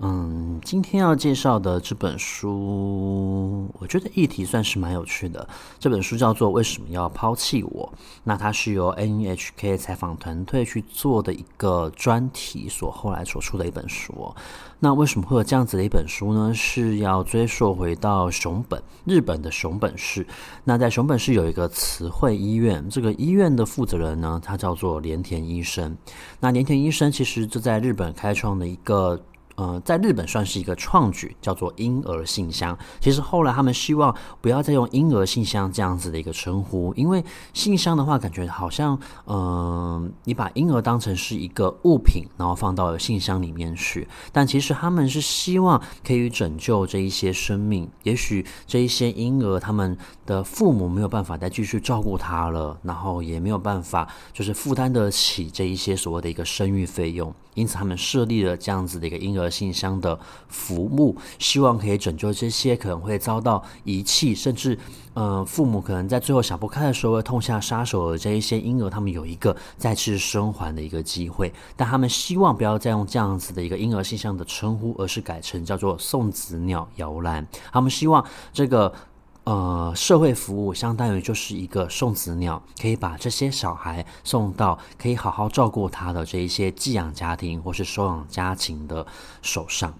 嗯，今天要介绍的这本书，我觉得议题算是蛮有趣的。这本书叫做《为什么要抛弃我》，那它是由 NHK 采访团队去做的一个专题所后来所出的一本书。那为什么会有这样子的一本书呢？是要追溯回到熊本，日本的熊本市。那在熊本市有一个慈惠医院，这个医院的负责人呢，他叫做连田医生。那连田医生其实就在日本开创了一个。呃，在日本算是一个创举，叫做婴儿信箱。其实后来他们希望不要再用婴儿信箱这样子的一个称呼，因为信箱的话，感觉好像，嗯、你把婴儿当成是一个物品，然后放到了信箱里面去。但其实他们是希望可以拯救这一些生命。也许这一些婴儿他们的父母没有办法再继续照顾他了，然后也没有办法就是负担得起这一些所谓的一个生育费用。因此，他们设立了这样子的一个婴儿信箱的服务，希望可以拯救这些可能会遭到遗弃，甚至，呃，父母可能在最后想不开的时候会痛下杀手的这一些婴儿，他们有一个再次生还的一个机会。但他们希望不要再用这样子的一个婴儿信箱的称呼，而是改成叫做送子鸟摇篮。他们希望这个。呃，社会服务相当于就是一个送子鸟，可以把这些小孩送到可以好好照顾他的这一些寄养家庭或是收养家庭的手上。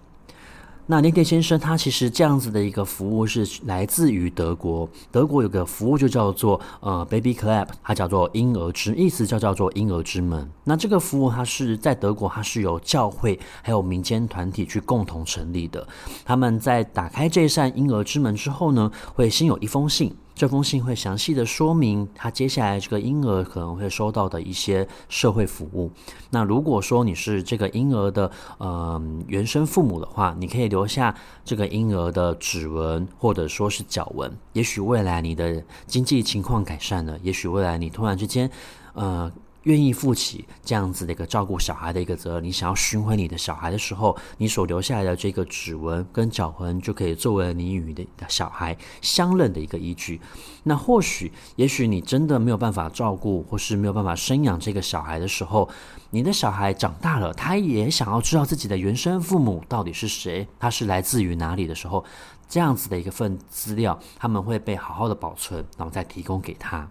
那连田先生他其实这样子的一个服务是来自于德国，德国有个服务就叫做呃 Baby Club，它叫做婴儿之，意思就叫做婴儿之门。那这个服务它是在德国，它是由教会还有民间团体去共同成立的。他们在打开这扇婴儿之门之后呢，会先有一封信。这封信会详细的说明他接下来这个婴儿可能会收到的一些社会服务。那如果说你是这个婴儿的呃原生父母的话，你可以留下这个婴儿的指纹或者说是脚纹。也许未来你的经济情况改善了，也许未来你突然之间呃。愿意负起这样子的一个照顾小孩的一个责任，你想要寻回你的小孩的时候，你所留下来的这个指纹跟脚痕就可以作为你与你的小孩相认的一个依据。那或许，也许你真的没有办法照顾，或是没有办法生养这个小孩的时候，你的小孩长大了，他也想要知道自己的原生父母到底是谁，他是来自于哪里的时候，这样子的一个份资料，他们会被好好的保存，然后再提供给他。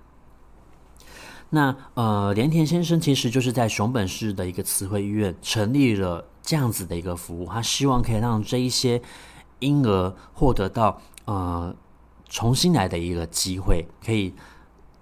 那呃，连田先生其实就是在熊本市的一个慈惠医院成立了这样子的一个服务，他希望可以让这一些婴儿获得到呃重新来的一个机会，可以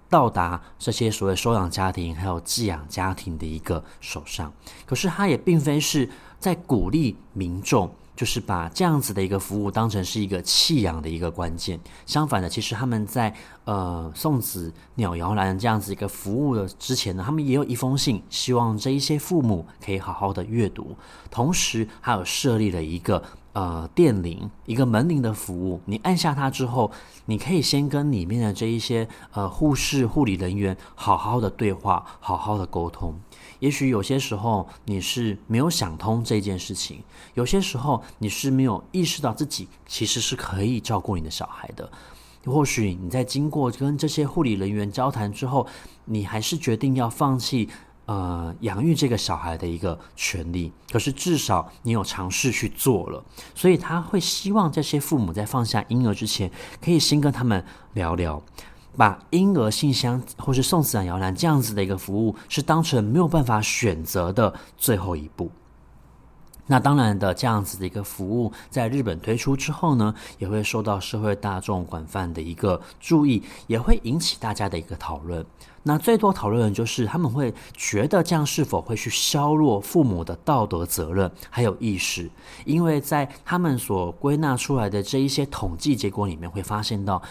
到达这些所谓收养家庭还有寄养家庭的一个手上。可是他也并非是在鼓励民众。就是把这样子的一个服务当成是一个弃养的一个关键。相反的，其实他们在呃送子鸟摇篮这样子一个服务的之前呢，他们也有一封信，希望这一些父母可以好好的阅读。同时，还有设立了一个呃电铃，一个门铃的服务。你按下它之后，你可以先跟里面的这一些呃护士、护理人员好好的对话，好好的沟通。也许有些时候你是没有想通这件事情，有些时候你是没有意识到自己其实是可以照顾你的小孩的。或许你在经过跟这些护理人员交谈之后，你还是决定要放弃呃养育这个小孩的一个权利。可是至少你有尝试去做了，所以他会希望这些父母在放下婴儿之前，可以先跟他们聊聊。把婴儿信箱或是送子鸟摇篮这样子的一个服务，是当成没有办法选择的最后一步。那当然的，这样子的一个服务在日本推出之后呢，也会受到社会大众广泛的一个注意，也会引起大家的一个讨论。那最多讨论的就是他们会觉得这样是否会去削弱父母的道德责任还有意识，因为在他们所归纳出来的这一些统计结果里面，会发现到。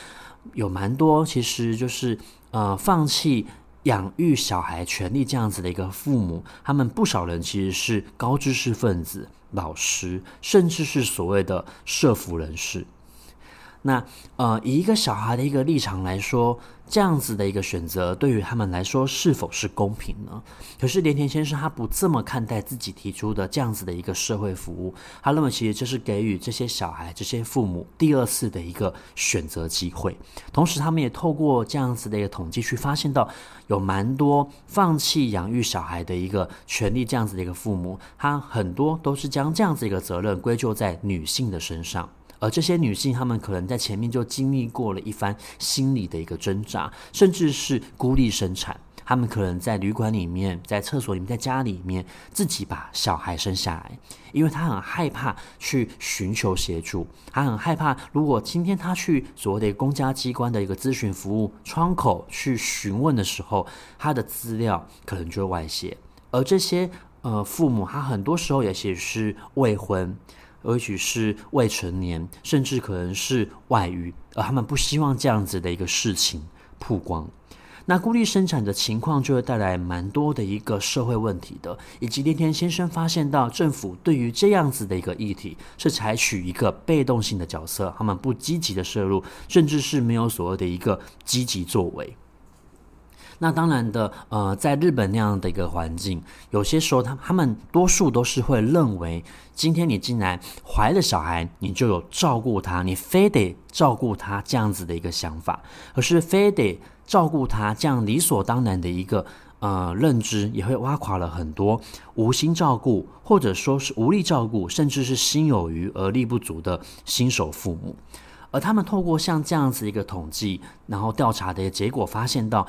有蛮多，其实就是呃，放弃养育小孩权利这样子的一个父母，他们不少人其实是高知识分子、老师，甚至是所谓的社服人士。那呃，以一个小孩的一个立场来说，这样子的一个选择对于他们来说是否是公平呢？可是连田先生他不这么看待自己提出的这样子的一个社会服务，他认为其实这是给予这些小孩、这些父母第二次的一个选择机会。同时，他们也透过这样子的一个统计去发现到，有蛮多放弃养育小孩的一个权利，这样子的一个父母，他很多都是将这样子一个责任归咎在女性的身上。而这些女性，她们可能在前面就经历过了一番心理的一个挣扎，甚至是孤立生产。她们可能在旅馆里面、在厕所里面、在家里面自己把小孩生下来，因为她很害怕去寻求协助，她很害怕如果今天她去所谓的公家机关的一个咨询服务窗口去询问的时候，她的资料可能就会外泄。而这些呃父母，他很多时候也许是未婚。也许是未成年，甚至可能是外遇，而他们不希望这样子的一个事情曝光。那孤立生产的情况就会带来蛮多的一个社会问题的。以及连田先生发现到，政府对于这样子的一个议题是采取一个被动性的角色，他们不积极的涉入，甚至是没有所谓的一个积极作为。那当然的，呃，在日本那样的一个环境，有些时候他他们多数都是会认为，今天你进来怀了小孩，你就有照顾他，你非得照顾他这样子的一个想法，而是非得照顾他这样理所当然的一个呃认知，也会挖垮了很多无心照顾，或者说是无力照顾，甚至是心有余而力不足的新手父母。而他们透过像这样子一个统计，然后调查的结果，发现到。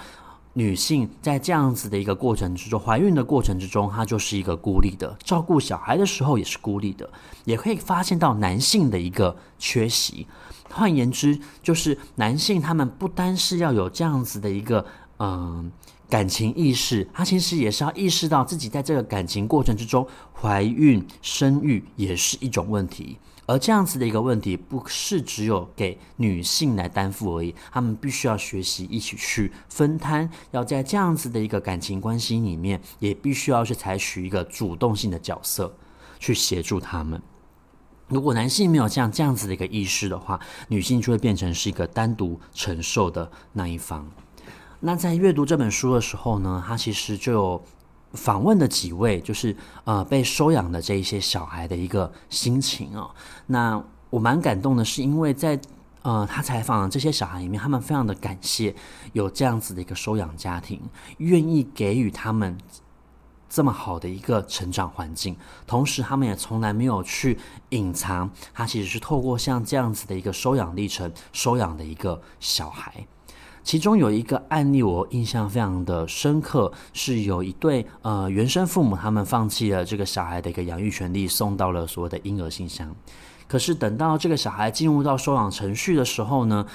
女性在这样子的一个过程之中，怀孕的过程之中，她就是一个孤立的；照顾小孩的时候也是孤立的。也可以发现到男性的一个缺席。换言之，就是男性他们不单是要有这样子的一个嗯、感情意识，他其实也是要意识到自己在这个感情过程之中，怀孕生育也是一种问题。而这样子的一个问题，不是只有给女性来担负而已，他们必须要学习一起去分摊，要在这样子的一个感情关系里面，也必须要去采取一个主动性的角色，去协助他们。如果男性没有这样这样子的一个意识的话，女性就会变成是一个单独承受的那一方。那在阅读这本书的时候呢，他其实就有。访问的几位就是呃被收养的这一些小孩的一个心情哦，那我蛮感动的，是因为在呃他采访的这些小孩里面，他们非常的感谢有这样子的一个收养家庭，愿意给予他们这么好的一个成长环境，同时他们也从来没有去隐藏，他其实是透过像这样子的一个收养历程收养的一个小孩。其中有一个案例，我印象非常的深刻，是有一对呃原生父母，他们放弃了这个小孩的一个养育权利，送到了所谓的婴儿信箱。可是等到这个小孩进入到收养程序的时候呢，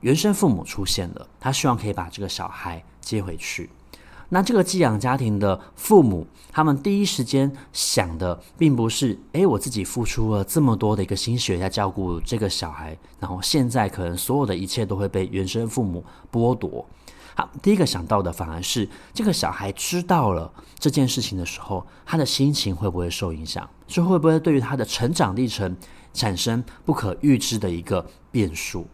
原生父母出现了，他希望可以把这个小孩接回去。那这个寄养家庭的父母，他们第一时间想的并不是，诶，我自己付出了这么多的一个心血在照顾这个小孩，然后现在可能所有的一切都会被原生父母剥夺。好，第一个想到的反而是这个小孩知道了这件事情的时候，他的心情会不会受影响？这会不会对于他的成长历程产生不可预知的一个变数？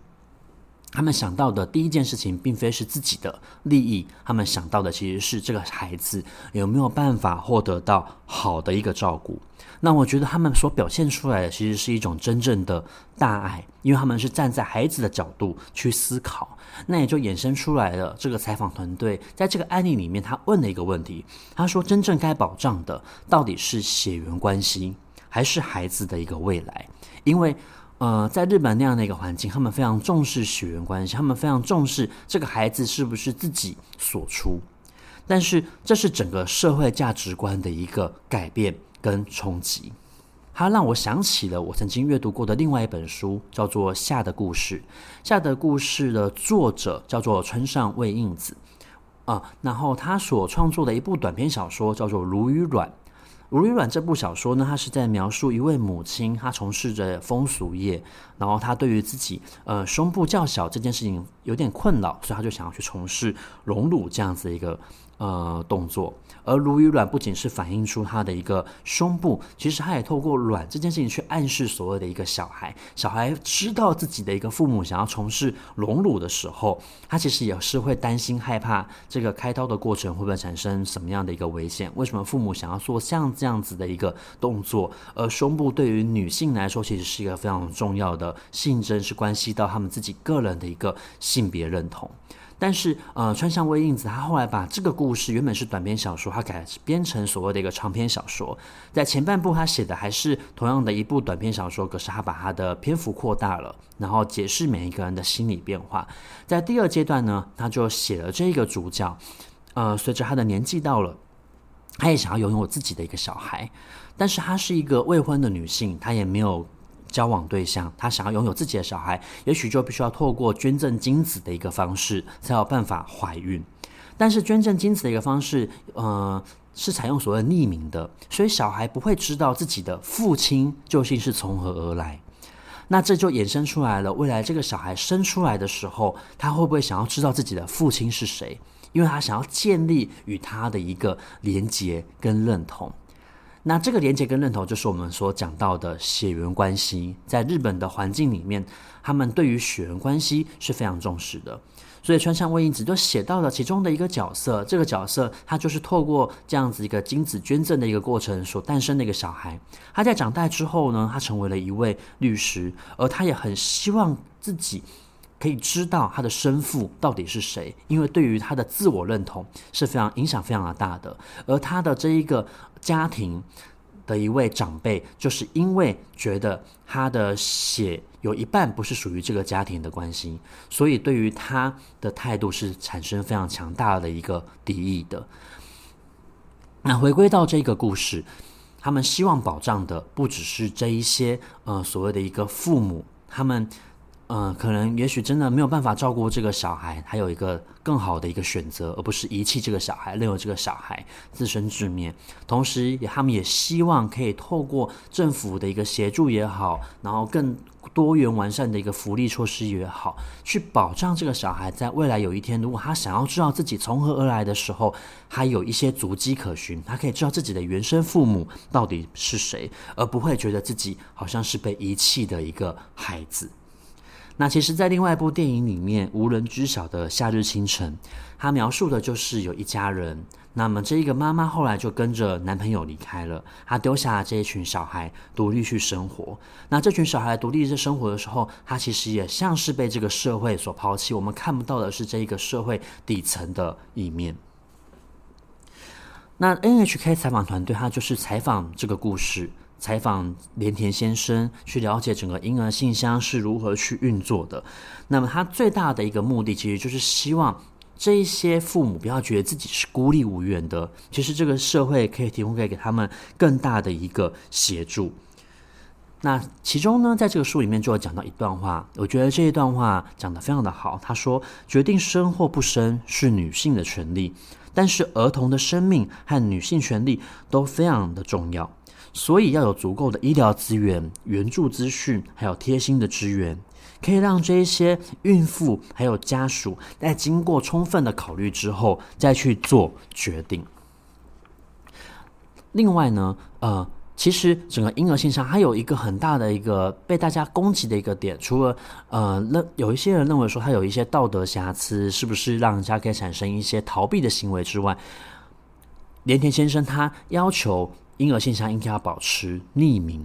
他们想到的第一件事情，并非是自己的利益，他们想到的其实是这个孩子有没有办法获得到好的一个照顾。那我觉得他们所表现出来的，其实是一种真正的大爱，因为他们是站在孩子的角度去思考。那也就衍生出来了，这个采访团队在这个案例里面，他问了一个问题，他说：真正该保障的，到底是血缘关系，还是孩子的一个未来？因为呃，在日本那样的一个环境，他们非常重视血缘关系，他们非常重视这个孩子是不是自己所出。但是，这是整个社会价值观的一个改变跟冲击。它让我想起了我曾经阅读过的另外一本书，叫做《夏的故事》。《夏的故事》的作者叫做村上慰映子啊，呃，然后他所创作的一部短篇小说叫做《如与卵》。《如与卵》这部小说呢，它是在描述一位母亲，她从事着风俗业，然后她对于自己呃胸部较小这件事情有点困扰，所以她就想要去从事隆乳这样子一个呃动作。而乳与卵不仅是反映出他的一个胸部，其实他也透过卵这件事情去暗示所谓的一个小孩。小孩知道自己的一个父母想要从事隆乳的时候，他其实也是会担心害怕这个开刀的过程会不会产生什么样的一个危险？为什么父母想要做像这样子的一个动作？而胸部对于女性来说，其实是一个非常重要的性征，是关系到他们自己个人的一个性别认同。但是，呃，川上未映子他后来把这个故事原本是短篇小说，他改编成所谓的一个长篇小说。在前半部，他写的还是同样的一部短篇小说，可是他把他的篇幅扩大了，然后解释每一个人的心理变化。在第二阶段呢，他就写了这个主角，呃，随着他的年纪到了，他也想要拥有自己的一个小孩，但是她是一个未婚的女性，她也没有。交往对象，他想要拥有自己的小孩，也许就必须要透过捐赠精子的一个方式，才有办法怀孕。但是捐赠精子的一个方式，呃，是采用所谓匿名的，所以小孩不会知道自己的父亲究竟是从何而来。那这就衍生出来了，未来这个小孩生出来的时候，他会不会想要知道自己的父亲是谁？因为他想要建立与他的一个连结跟认同。那这个连接跟认同，就是我们所讲到的血缘关系。在日本的环境里面，他们对于血缘关系是非常重视的。所以川上未映子就写到了其中的一个角色，这个角色他就是透过这样子一个精子捐赠的一个过程所诞生的一个小孩。他在长大之后呢，他成为了一位律师，而他也很希望自己。可以知道他的生父到底是谁，因为对于他的自我认同是非常影响非常的大的。而他的这一个家庭的一位长辈，就是因为觉得他的血有一半不是属于这个家庭的关系，所以对于他的态度是产生非常强大的一个敌意的。那回归到这个故事，他们希望保障的不只是这一些呃所谓的一个父母，他们。嗯、可能也许真的没有办法照顾这个小孩，还有一个更好的一个选择，而不是遗弃这个小孩，任由这个小孩自生自灭。同时，也他们也希望可以透过政府的一个协助也好，然后更多元完善的一个福利措施也好，去保障这个小孩在未来有一天，如果他想要知道自己从何而来的时候，他有一些足迹可循，他可以知道自己的原生父母到底是谁，而不会觉得自己好像是被遗弃的一个孩子。那其实，在另外一部电影里面，《无人知晓的夏日清晨》，它描述的就是有一家人。那么，这一个妈妈后来就跟着男朋友离开了，她丢下了这一群小孩，独立去生活。那这群小孩独立在生活的时候，她其实也像是被这个社会所抛弃。我们看不到的是这一个社会底层的一面。那 NHK 采访团队，他就是采访这个故事。采访连田先生，去了解整个婴儿信箱是如何去运作的。那么，他最大的一个目的，其实就是希望这一些父母不要觉得自己是孤立无援的。其实，这个社会可以提供给给他们更大的一个协助。那其中呢，在这个书里面就有讲到一段话，我觉得这一段话讲得非常的好。他说：“决定生或不生是女性的权利，但是儿童的生命和女性权利都非常的重要。”所以要有足够的医疗资源、援助资讯，还有贴心的支援，可以让这些孕妇还有家属在经过充分的考虑之后再去做决定。另外呢，呃，其实整个婴儿信箱还有一个很大的一个被大家攻击的一个点，除了呃，认有一些人认为说它有一些道德瑕疵，是不是让人家可以产生一些逃避的行为之外，连田先生他要求。婴儿信箱应该要保持匿名。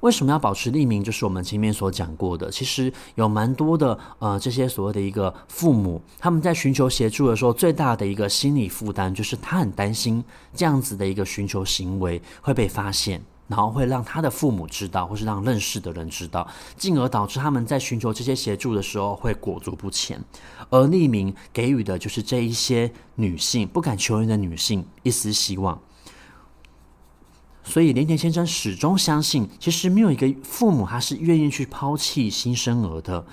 为什么要保持匿名？就是我们前面所讲过的，其实有蛮多的呃，这些所谓的一个父母，他们在寻求协助的时候，最大的一个心理负担就是他很担心这样子的一个寻求行为会被发现，然后会让他的父母知道，或是让认识的人知道，进而导致他们在寻求这些协助的时候会裹足不前。而匿名给予的就是这一些女性不敢求援的女性一丝希望。所以，连田先生始终相信，其实没有一个父母他是愿意去抛弃新生儿的。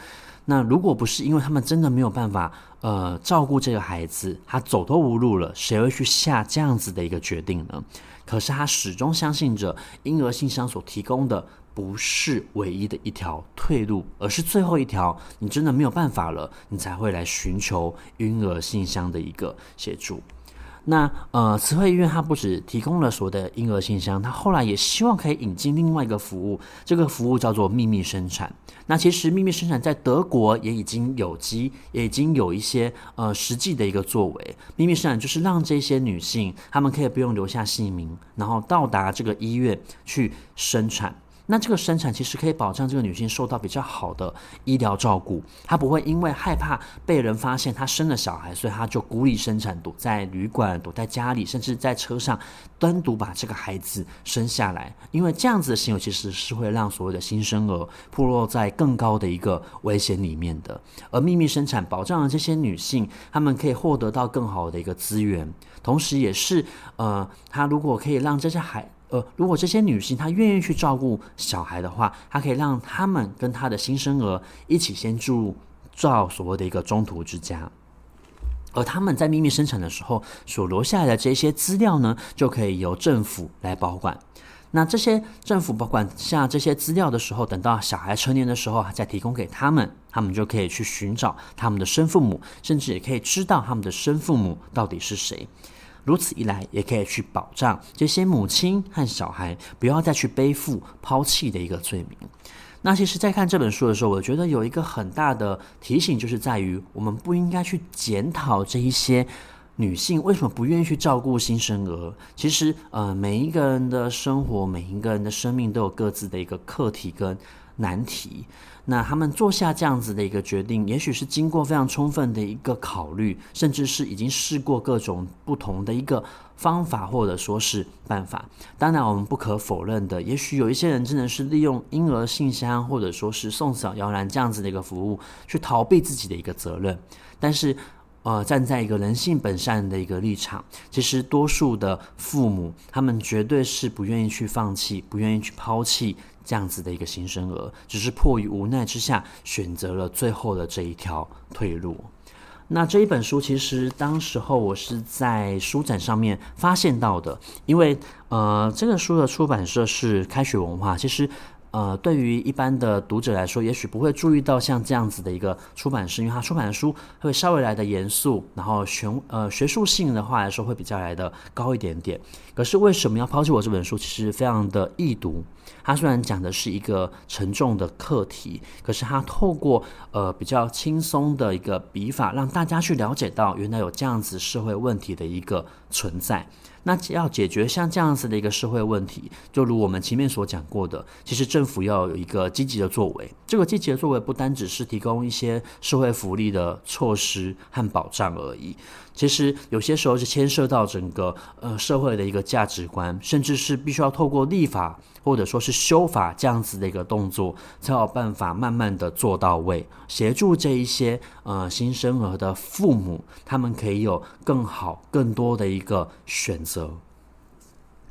那如果不是因为他们真的没有办法，呃，照顾这个孩子，他走投无路了，谁会去下这样子的一个决定呢？可是他始终相信着，婴儿信箱所提供的不是唯一的一条退路，而是最后一条。你真的没有办法了，你才会来寻求婴儿信箱的一个协助。那呃，慈惠医院它不只提供了所谓的婴儿信箱，它后来也希望可以引进另外一个服务，这个服务叫做秘密生产。那其实秘密生产在德国也已经有机，也已经有一些呃实际的一个作为。秘密生产就是让这些女性，她们可以不用留下姓名，然后到达这个医院去生产。那这个生产其实可以保障这个女性受到比较好的医疗照顾，她不会因为害怕被人发现她生了小孩，所以她就孤立生产，躲在旅馆、躲在家里，甚至在车上单独把这个孩子生下来。因为这样子的行为其实是会让所谓的新生儿暴露在更高的一个危险里面的。而秘密生产保障了这些女性，她们可以获得到更好的一个资源，同时也是呃，她如果可以让这些孩。呃，如果这些女性她愿意去照顾小孩的话，她可以让他们跟她的新生儿一起先住照所谓的一个中途之家，而他们在秘密生产的时候所留下来的这些资料呢，就可以由政府来保管。那这些政府保管下这些资料的时候，等到小孩成年的时候再提供给他们，他们就可以去寻找他们的生父母，甚至也可以知道他们的生父母到底是谁。如此一来，也可以去保障这些母亲和小孩不要再去背负抛弃的一个罪名。那其实，在看这本书的时候，我觉得有一个很大的提醒，就是在于我们不应该去检讨这一些女性为什么不愿意去照顾新生儿。其实，呃，每一个人的生活，每一个人的生命都有各自的一个课题跟难题。那他们做下这样子的一个决定，也许是经过非常充分的一个考虑，甚至是已经试过各种不同的一个方法，或者说是办法。当然，我们不可否认的，也许有一些人真的是利用婴儿信箱，或者说是送小摇篮这样子的一个服务，去逃避自己的一个责任。但是，呃，站在一个人性本善的一个立场，其实多数的父母，他们绝对是不愿意去放弃，不愿意去抛弃。这样子的一个新生儿，只是迫于无奈之下，选择了最后的这一条退路。那这一本书，其实当时候我是在书展上面发现到的，因为呃，这个书的出版社是开学文化，其实。呃，对于一般的读者来说，也许不会注意到像这样子的一个出版社，因为它出版的书会稍微来的严肃，然后学呃学术性的话来说会比较来的高一点点。可是为什么要抛弃我这本书？其实非常的易读。它虽然讲的是一个沉重的课题，可是它透过呃比较轻松的一个笔法，让大家去了解到原来有这样子社会问题的一个存在。那要解决像这样子的一个社会问题，就如我们前面所讲过的，其实政府要有一个积极的作为。这个积极的作为不单只是提供一些社会福利的措施和保障而已，其实有些时候是牵涉到整个呃社会的一个价值观，甚至是必须要透过立法或者说是修法这样子的一个动作，才有办法慢慢的做到位，协助这一些呃新生儿的父母，他们可以有更好更多的一个选择。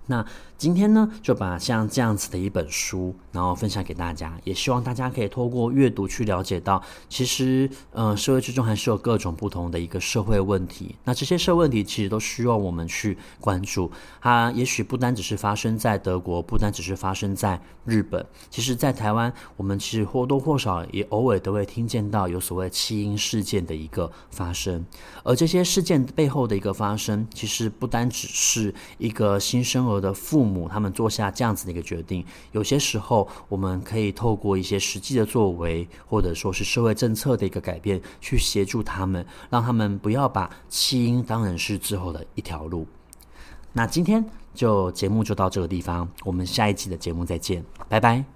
那今天呢，就把像这样子的一本书，然后分享给大家，也希望大家可以透过阅读去了解到，其实，呃，社会之中还是有各种不同的一个社会问题。那这些社会问题其实都需要我们去关注。它也许不单只是发生在德国，不单只是发生在日本，其实在台湾，我们其实或多或少也偶尔都会听见到有所谓弃婴事件的一个发生。而这些事件背后的一个发生，其实不单只是一个新生儿的父母他们做下这样子的一个决定，有些时候我们可以透过一些实际的作为，或者说是社会政策的一个改变，去协助他们，让他们不要把弃婴当成是之后的一条路。那今天就节目就到这个地方，我们下一期的节目再见，拜拜。